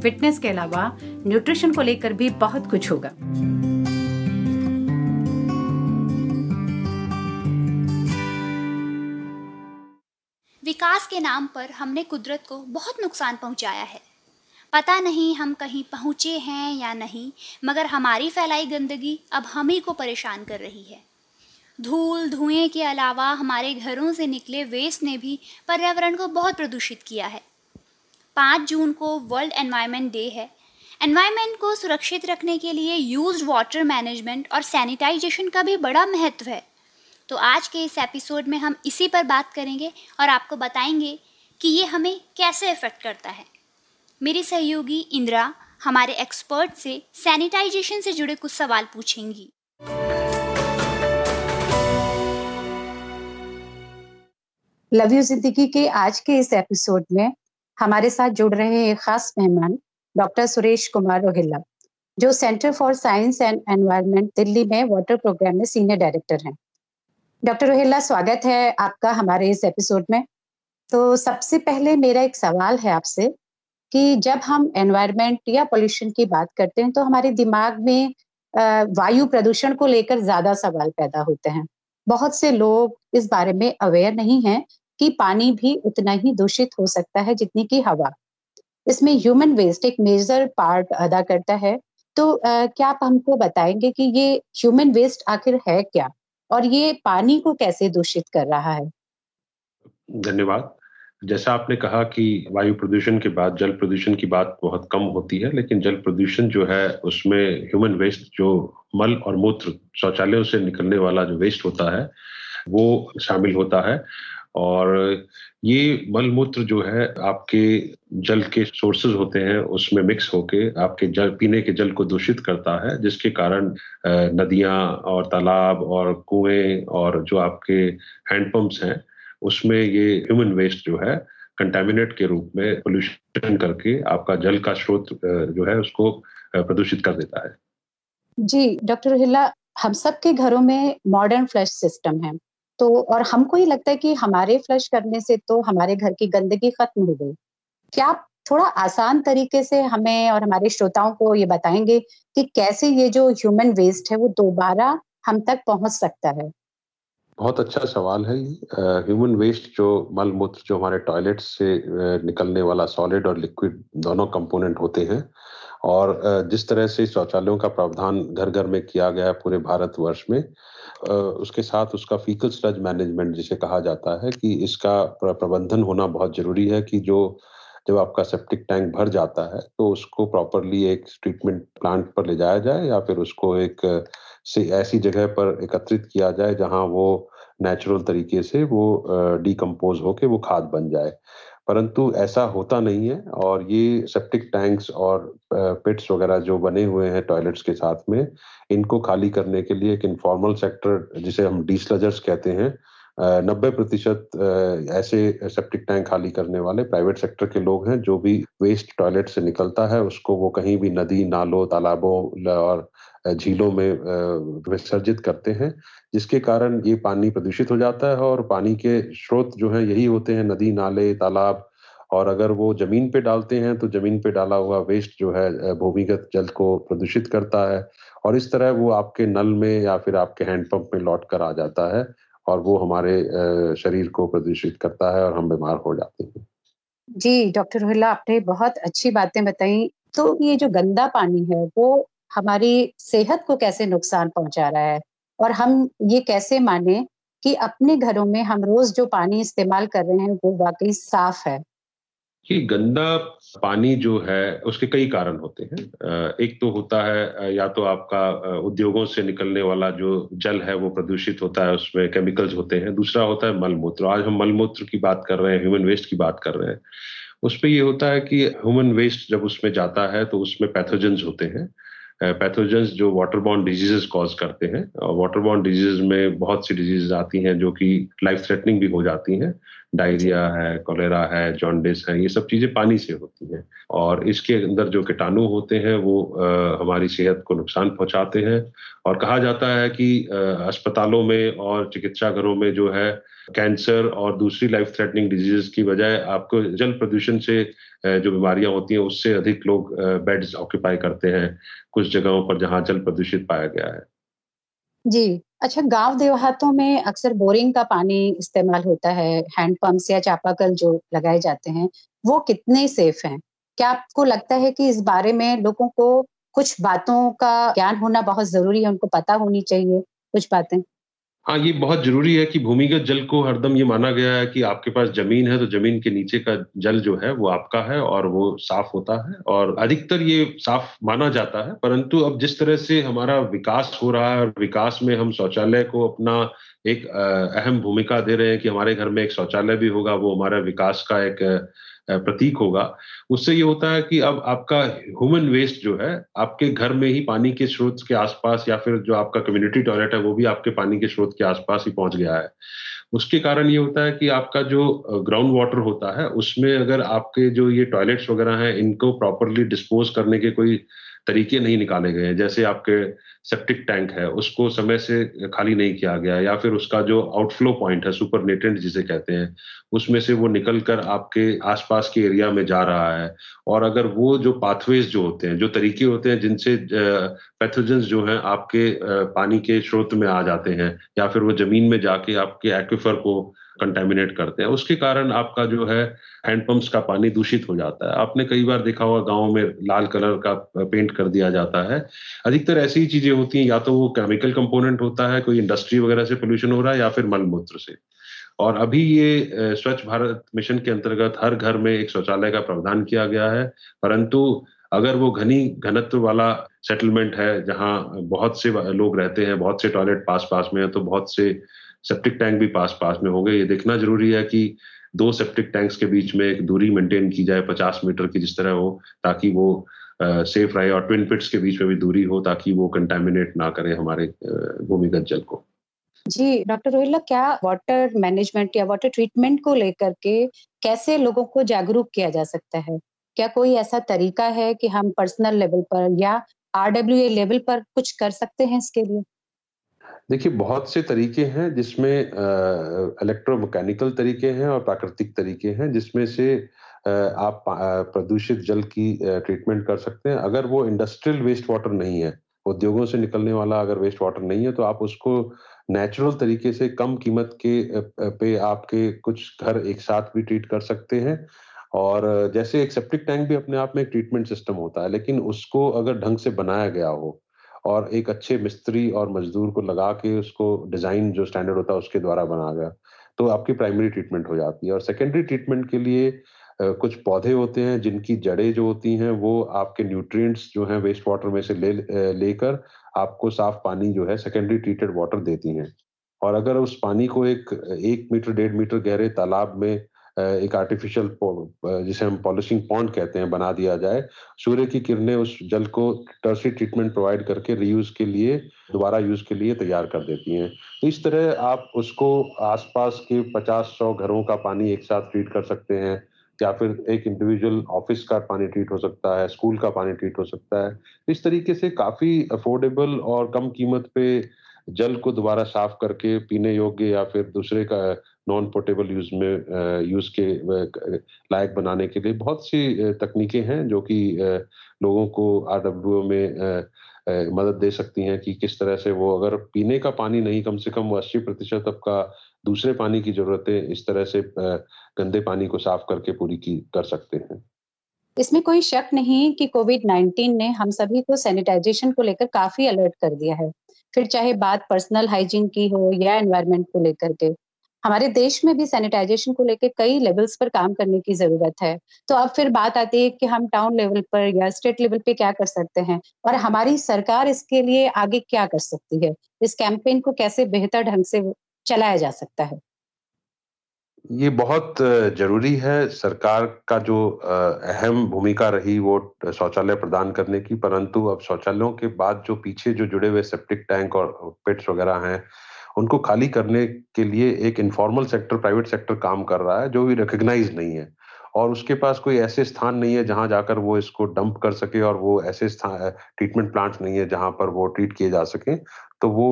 Fitness के अलावा nutrition को लेकर भी बहुत कुछ होगा। विकास के नाम पर हमने कुदरत को बहुत नुकसान पहुँचाया है। पता नहीं हम कहीं पहुँचे हैं या नहीं, मगर हमारी फैलाई गंदगी अब हम ही को परेशान कर रही है। धूल, धुएँ के अलावा हमारे घरों से निकले वेस्ट ने भी पर्यावरण को बहुत प्रदूषित किया है। पाँच जून को वर्ल्ड एनवायरनमेंट डे है। एनवायरनमेंट को सुरक्षित रखने के लिए यूज्ड वाटर मैनेजमेंट और सैनिटाइजेशन का भी बड़ा महत्व है। तो आज के इस एपिसोड में हम इसी पर बात करेंगे और आपको बताएँगे कि ये हमें कैसे इफ़ेक्ट करता है। मेरी सहयोगी इंदिरा, हमारे एक्सपर्ट से सैनिटाइजेशन से जुड़े कुछ सवाल पूछेंगी। लव यू ज़िंदगी के आज के इस एपिसोड में हमारे साथ जुड़ रहे हैं खास मेहमान, डॉक्टर सुरेश कुमार रोहिल्ला, जो centre for science and environment Delhi में वाटर प्रोग्राम में सीनियर डायरेक्टर हैं। डॉक्टर रोहिल्ला, स्वागत है आपका हमारे इस एपिसोड में। तो सबसे पहले मेरा एक सवाल है आपसे कि जब हम एनवायरनमेंट या पोल्यूशन की बात करते हैं तो हमारे दिमाग में वायु प्रदूषण को लेकर ज़्यादा सवाल पैदा होते हैं। बहुत से लोग इस बारे में अवेयर नहीं हैं कि पानी भी उतना ही दूषित हो सकता है जितनी की हवा। इसमें ह्यूमन वेस्ट एक मेजर पार्ट अदा करता है। तो आ, क्या आप हमको बताएँगे कि ये ह्यूमन वेस्ट आखिर है क्या? और ये पानी को कैसे दूषित कर रहा है? धन्यवाद। जैसा आपने कहा कि वायु प्रदूषण के बाद जल प्रदूषण की बात बहुत कम होती है लेकिन जल प्रदूषण जो है उसमें ह्यूमन वेस्ट जो मल और मूत्र शौचालयों से निकलने वाला जो वेस्ट होता है वो शामिल होता है। और ये मलमूत्र जो है, आपके जल के सोर्सेज होते हैं, उसमें मिक्स होके आपके जल, पीने के जल को दूषित करता है, जिसके कारण नदियाँ और तालाब और कुएँ और जो आपके हैंडपंप्स हैं, उसमें ये ह्यूमन वेस्ट जो है कंटेमिनेट के रूप में पोल्यूशन करके आपका जल का स्रोत जो है, उसको प्रदूषित कर देता है। जी, डॉक्टर हम सबके घरों में मॉडर्न फ्लश सिस्टम है। तो और हमको ही लगता है कि हमारे फ्लश करने से तो हमारे घर की गंदगी खत्म हो गई। क्या आप थोड़ा आसान तरीके से हमें और हमारे श्रोताओं को ये बताएँगे कि कैसे ये जो ह्यूमन वेस्ट है वो दोबारा हम तक पहुँच सकता है? बहुत अच्छा सवाल है ह्यूमन वेस्ट जो मल मूत्र जो हमारे टॉयलेट से निकलने वाला सॉलिड और लिक्विड दोनों कंपोनेंट होते हैं और जिस तरह से शौचालयों का प्रावधान घर घर में किया गया पूरे भारतवर्ष में उसके साथ उसका फीकल स्लज मैनेजमेंट जिसे कहा जाता है कि इसका प्रबंधन होना बहुत ज़रूरी है कि जो, जब आपका सेप्टिक टैंक भर जाता है तो उसको प्रॉपरली एक ट्रीटमेंट प्लांट पर ले जाया जाए या फिर उसको एक, से ऐसी जगह पर एकत्रित किया जाए जहाँ वो नेचुरल तरीके से वो डिकम्पोज होके वो खाद बन जाए। परंतु ऐसा होता नहीं है और ये सेप्टिक टैंक्स और पिट्स वगैरह जो बने हुए हैं टॉयलेट्स के साथ में, इनको खाली करने के लिए एक इनफॉर्मल सेक्टर जिसे हम डीसलजर्स कहते हैं नब्बे प्रतिशत ऐसे सेप्टिक टैंक खाली करने वाले प्राइवेट सेक्टर के लोग हैं जो भी वेस्ट टॉयलेट से निकलता है, उसको वो कहीं भी नदी, नालों, तालाबों और झीलों में विसर्जित करते हैं, जिसके कारण ये पानी प्रदूषित हो जाता है और पानी के स्रोत जो है यही होते हैं, नदी, नाले, तालाब और अगर वो ज़मीन पे डालते हैं तो ज़मीन पे डाला हुआ वेस्ट जो है भूमिगत जल को प्रदूषित करता है और इस तरह वो आपके नल में या फिर आपके हैंडपंप में लौट कर आ जाता है और वो हमारे शरीर को प्रदूषित करता है और हम बीमार हो जाते हैं। जी, डॉक्टर रोहिल्ला आपने बहुत अच्छी बातें बताई। तो ये जो गंदा पानी है, वो हमारी सेहत को कैसे नुकसान पहुँचा रहा है? और हम ये कैसे माने कि अपने घरों में हम रोज जो पानी इस्तेमाल कर रहे हैं, वो वाकई साफ़ है? ये गंदा पानी जो है, उसके कई कारण होते हैं। एक तो होता है या तो आपका उद्योगों से निकलने वाला जो जल है, वो प्रदूषित होता है, उसमें केमिकल्स होते हैं। दूसरा होता है मलमूत्र। आज हम मलमूत्र की बात कर रहे हैं ह्यूमन वेस्ट की बात कर रहे हैं। उस पर ये होता है कि ह्यूमन वेस्ट जब उसमें जाता है तो उसमें पैथोजेंस होते हैं। पैथोजेंस जो वाटर बॉन्ड डिजीजेस कॉज करते हैं वाटर बॉन्ड डिज़ीज़ में बहुत सी डिज़ीज़ आती हैं जो कि लाइफ थ्रेटनिंग भी हो जाती हैं। डायरिया है कोलेरा है जॉन्डिस है ये सब चीज़ें पानी से होती हैं। और इसके अंदर जो कीटाणु होते हैं वो आ, हमारी सेहत को नुकसान पहुंचाते हैं। और कहा जाता है कि अस्पतालों में और चिकित्सा घरों में जो है कैंसर और दूसरी लाइफ थ्रेटनिंग डिज़ीज़ की बजाय आपको जल प्रदूषण से जो बीमारियाँ होती हैं उससे अधिक लोग बेड्स ऑक्यूपाई करते हैं कुछ जगहों पर जहाँ जल प्रदूषित पाया गया है। जी। अच्छा गाँव देहातों में अक्सर बोरिंग का पानी इस्तेमाल होता है, हैंड पंप्स या चापाकल जो लगाए जाते हैं, वो कितने सेफ़ हैं? क्या आपको लगता है कि इस बारे में लोगों को कुछ बातों का ज्ञान होना बहुत ज़रूरी है, उनको पता होनी चाहिए कुछ बातें? हाँ ये बहुत ज़रूरी है कि भूमिगत जल को हरदम ये माना गया है कि आपके पास ज़मीन है तो ज़मीन के नीचे का जल जो है, वो आपका है और वो साफ़ होता है और अधिकतर ये साफ़ माना जाता है। परंतु अब जिस तरह से हमारा विकास हो रहा है और विकास में हम शौचालय को अपना एक अहम भूमिका दे रहे हैं कि हमारे घर में एक शौचालय भी होगा, वो हमारा विकास का एक प्रतीक होगा। उससे ये होता है कि अब आपका ह्यूमन वेस्ट जो है, आपके घर में ही पानी के स्रोत के आसपास या फिर जो आपका कम्युनिटी टॉयलेट है, वो भी आपके पानी के स्रोत के आसपास ही पहुँच गया है। उसके कारण ये होता है कि आपका जो ग्राउंड वाटर होता है, उसमें अगर आपके जो ये टॉयलेट्स वगैरह हैं, इनको प्रॉपरली डिस्पोज करने के कोई तरीके नहीं निकाले गए हैं। जैसे आपके सेप्टिक टैंक है, उसको समय से खाली नहीं किया गया या फिर उसका जो आउटफ्लो पॉइंट है सुपर नेटेंट जिसे कहते हैं, उसमें से वो निकल कर आपके आसपास के एरिया में जा रहा है। और अगर वो जो पाथवेज जो होते हैं, जो तरीके होते हैं जिनसे पैथोजेंस जो हैं आपके पानी के स्रोत में आ जाते हैं या फिर वो ज़मीन में जाके आपके एक्विफर को कंटेमिनेट करते हैं। उसके कारण आपका जो है हैंडपंप्स का पानी दूषित हो जाता है। आपने कई बार देखा होगा, गाँव में लाल कलर का पेंट कर दिया जाता है। अधिकतर ऐसी ही चीज़ें होती हैं, या तो वो केमिकल कंपोनेंट होता है, कोई इंडस्ट्री वगैरह से पोल्यूशन हो रहा है, या फिर मलमूत्र से। और अभी ये स्वच्छ भारत मिशन के अंतर्गत हर घर में एक शौचालय का प्रावधान किया गया है। परंतु अगर वो घनी घनत्व वाला सेटलमेंट है, जहाँ बहुत से लोग रहते हैं, बहुत से टॉयलेट पास पास में है तो बहुत से सेप्टिक टैंक भी पास पास में होंगे ये देखना ज़रूरी है कि दो सेप्टिक टैंक्स के बीच में एक दूरी मेंटेन की जाए पचास मीटर की जिस तरह हो, ताकि वो सेफ़ रहे और ट्विन पिट्स के बीच में भी दूरी हो, ताकि वो कंटेमिनेट ना करे हमारे भूमिगत जल को। जी, डॉक्टर रोहिला क्या वाटर मैनेजमेंट या वाटर ट्रीटमेंट को लेकर के कैसे लोगों को जागरूक किया जा सकता है? क्या कोई ऐसा तरीका है कि हम पर्सनल लेवल पर या आरडब्ल्यू लेवल पर कुछ कर सकते हैं इसके लिए? देखिए, बहुत से तरीके हैं जिसमें इलेक्ट्रोमैकेनिकल तरीके हैं और प्राकृतिक तरीके हैं, जिसमें से आप प्रदूषित जल की ट्रीटमेंट कर सकते हैं। अगर वो इंडस्ट्रियल वेस्ट वाटर नहीं है, उद्योगों से निकलने वाला अगर वेस्ट वाटर नहीं है तो आप उसको नेचुरल तरीके से कम कीमत के पे आपके कुछ घर एक साथ भी ट्रीट कर सकते हैं। और जैसे एक सेप्टिक टैंक भी अपने आप में एक ट्रीटमेंट सिस्टम होता है, लेकिन उसको अगर ढंग से बनाया गया हो और एक अच्छे मिस्त्री और मजदूर को लगा के उसको डिज़ाइन जो स्टैंडर्ड होता है, उसके द्वारा बना गया। तो आपकी प्राइमरी ट्रीटमेंट हो जाती है। और सेकेंडरी ट्रीटमेंट के लिए कुछ पौधे होते हैं, जिनकी जड़ें जो होती हैं, वो आपके न्यूट्रिएंट्स जो हैं वेस्ट वाटर में से ले लेकर आपको साफ़ पानी जो है सेकेंडरी ट्रीटेड वाटर देती हैं। और अगर उस पानी को एक एक मीटर, डेढ़ मीटर गहरे तालाब में एक आर्टिफिशियल जिसे हम पॉलिशिंग पॉन्ड कहते हैं, बना दिया जाए। सूर्य की किरणें उस जल को टर्सरी ट्रीटमेंट प्रोवाइड करके रीयूज के लिए, दोबारा यूज़ के लिए तैयार कर देती हैं। तो इस तरह आप उसको आसपास के पचास सौ घरों का पानी एक साथ ट्रीट कर सकते हैं, या फिर एक इंडिविजुअल ऑफ़िस का पानी ट्रीट हो सकता है स्कूल का पानी ट्रीट हो सकता है। इस तरीके से काफ़ी अफोर्डेबल और कम कीमत पे जल को दोबारा साफ़ करके पीने योग्य या फिर दूसरे का नॉन पोर्टेबल यूज़ में यूज़ के लायक बनाने के लिए बहुत सी तकनीकें हैं जो कि लोगों को आर में मदद दे सकती हैं कि किस तरह से वो अगर पीने का पानी नहीं, कम से कम वो अस्सी प्रतिशत तक का दूसरे पानी की जरूरतें इस तरह से गंदे पानी को साफ़ करके पूरी की, कर सकते हैं। इसमें कोई शक नहीं कि कोविड 19 ने हम सभी को सैनिटाइजेशन को लेकर काफ़ी अलर्ट कर दिया है। फिर चाहे बात पर्सनल हाइजीन की हो या एनवायरमेंट को लेकर के हमारे देश में भी सैनिटाइजेशन को लेकर कई लेवल्स पर काम करने की ज़रूरत है। तो अब फिर बात आती है कि हम टाउन लेवल पर या स्टेट लेवल पे क्या कर सकते हैं और हमारी सरकार इसके लिए आगे क्या कर सकती है? इस कैंपेन को कैसे बेहतर ढंग से चलाया जा सकता है? ये बहुत ज़रूरी है। सरकार का जो अहम भूमिका रही वो शौचालय प्रदान करने की, परंतु अब शौचालयों के बाद जो पीछे जो जुड़े हुए सेप्टिक टैंक और पिट्स वगैरह हैं उनको खाली करने के लिए एक इनफॉर्मल सेक्टर प्राइवेट सेक्टर काम कर रहा है, जो भी रिकग्नाइज नहीं है। और उसके पास कोई ऐसे स्थान नहीं है जहाँ जाकर वो इसको डंप कर सके और वो ऐसे स्थान ट्रीटमेंट प्लांट्स नहीं है जहाँ पर वो ट्रीट किए जा सके। तो वो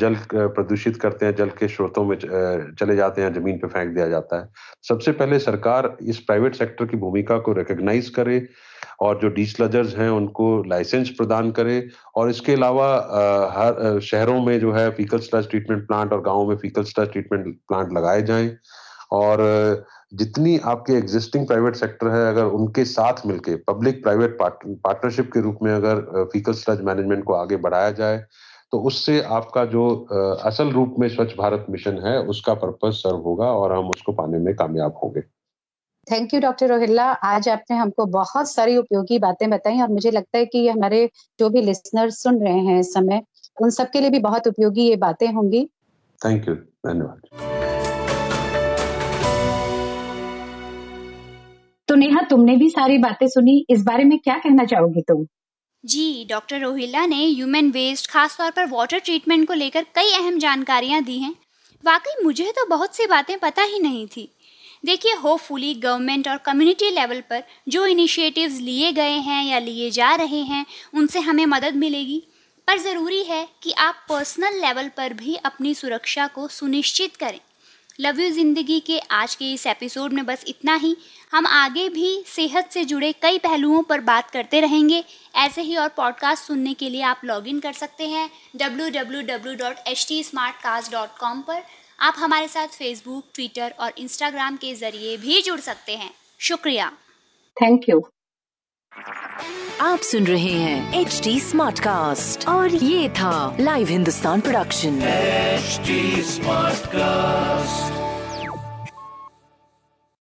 जल प्रदूषित करते हैं, जल के स्रोतों में चले जाते हैं, ज़मीन पे फेंक दिया जाता है। सबसे पहले सरकार इस प्राइवेट सेक्टर की भूमिका को रिकग्नाइज करे और जो डीसलजर्स हैं, उनको लाइसेंस प्रदान करे। और इसके अलावा हर शहरों में जो है फीकल स्लज ट्रीटमेंट प्लांट और गाँव में फीकल स्लज ट्रीटमेंट प्लांट लगाए जाएँ। और जितनी आपके एग्जिस्टिंग प्राइवेट सेक्टर है, अगर उनके साथ मिलके पब्लिक प्राइवेट पार्टनरशिप के रूप में अगर फीकल स्लज मैनेजमेंट को आगे बढ़ाया जाए तो उससे आपका जो असल रूप में स्वच्छ भारत मिशन है, उसका पर्पज सर्व होगा और हम उसको पाने में कामयाब होंगे। थैंक यू डॉक्टर रोहिल्ला आज आपने हमको बहुत सारी उपयोगी बातें बताई और मुझे लगता है कि हमारे जो भी लिसनर सुन रहे हैं इस समय उन सबके लिए भी बहुत उपयोगी ये बातें होंगी। थैंक यू धन्यवाद। तो नेहा तुमने भी सारी बातें सुनी इस बारे में क्या कहना चाहोगी तुम? जी डॉक्टर रोहिल्ला ने ह्यूमन वेस्ट खासतौर पर वाटर ट्रीटमेंट को लेकर कई अहम जानकारियाँ दी हैं। वाकई मुझे तो बहुत सी बातें पता ही नहीं थी। देखिए होपफुली गवर्नमेंट और कम्युनिटी लेवल पर जो इनिशिएटिव्स लिए गए हैं या लिए जा रहे हैं, उनसे हमें मदद मिलेगी। पर ज़रूरी है कि आप पर्सनल लेवल पर भी अपनी सुरक्षा को सुनिश्चित करें। लव यू ज़िंदगी के आज के इस एपिसोड में बस इतना ही। हम आगे भी सेहत से जुड़े कई पहलुओं पर बात करते रहेंगे। ऐसे ही और पॉडकास्ट सुनने के लिए आप लॉगिन कर सकते हैं www.htsmartcast.com पर। आप हमारे साथ फेसबुक ट्विटर और इंस्टाग्राम के ज़रिए भी जुड़ सकते हैं। शुक्रिया। थैंक यू आप सुन रहे हैं एच डी स्मार्ट कास्ट और ये था live Hindustan production smart cast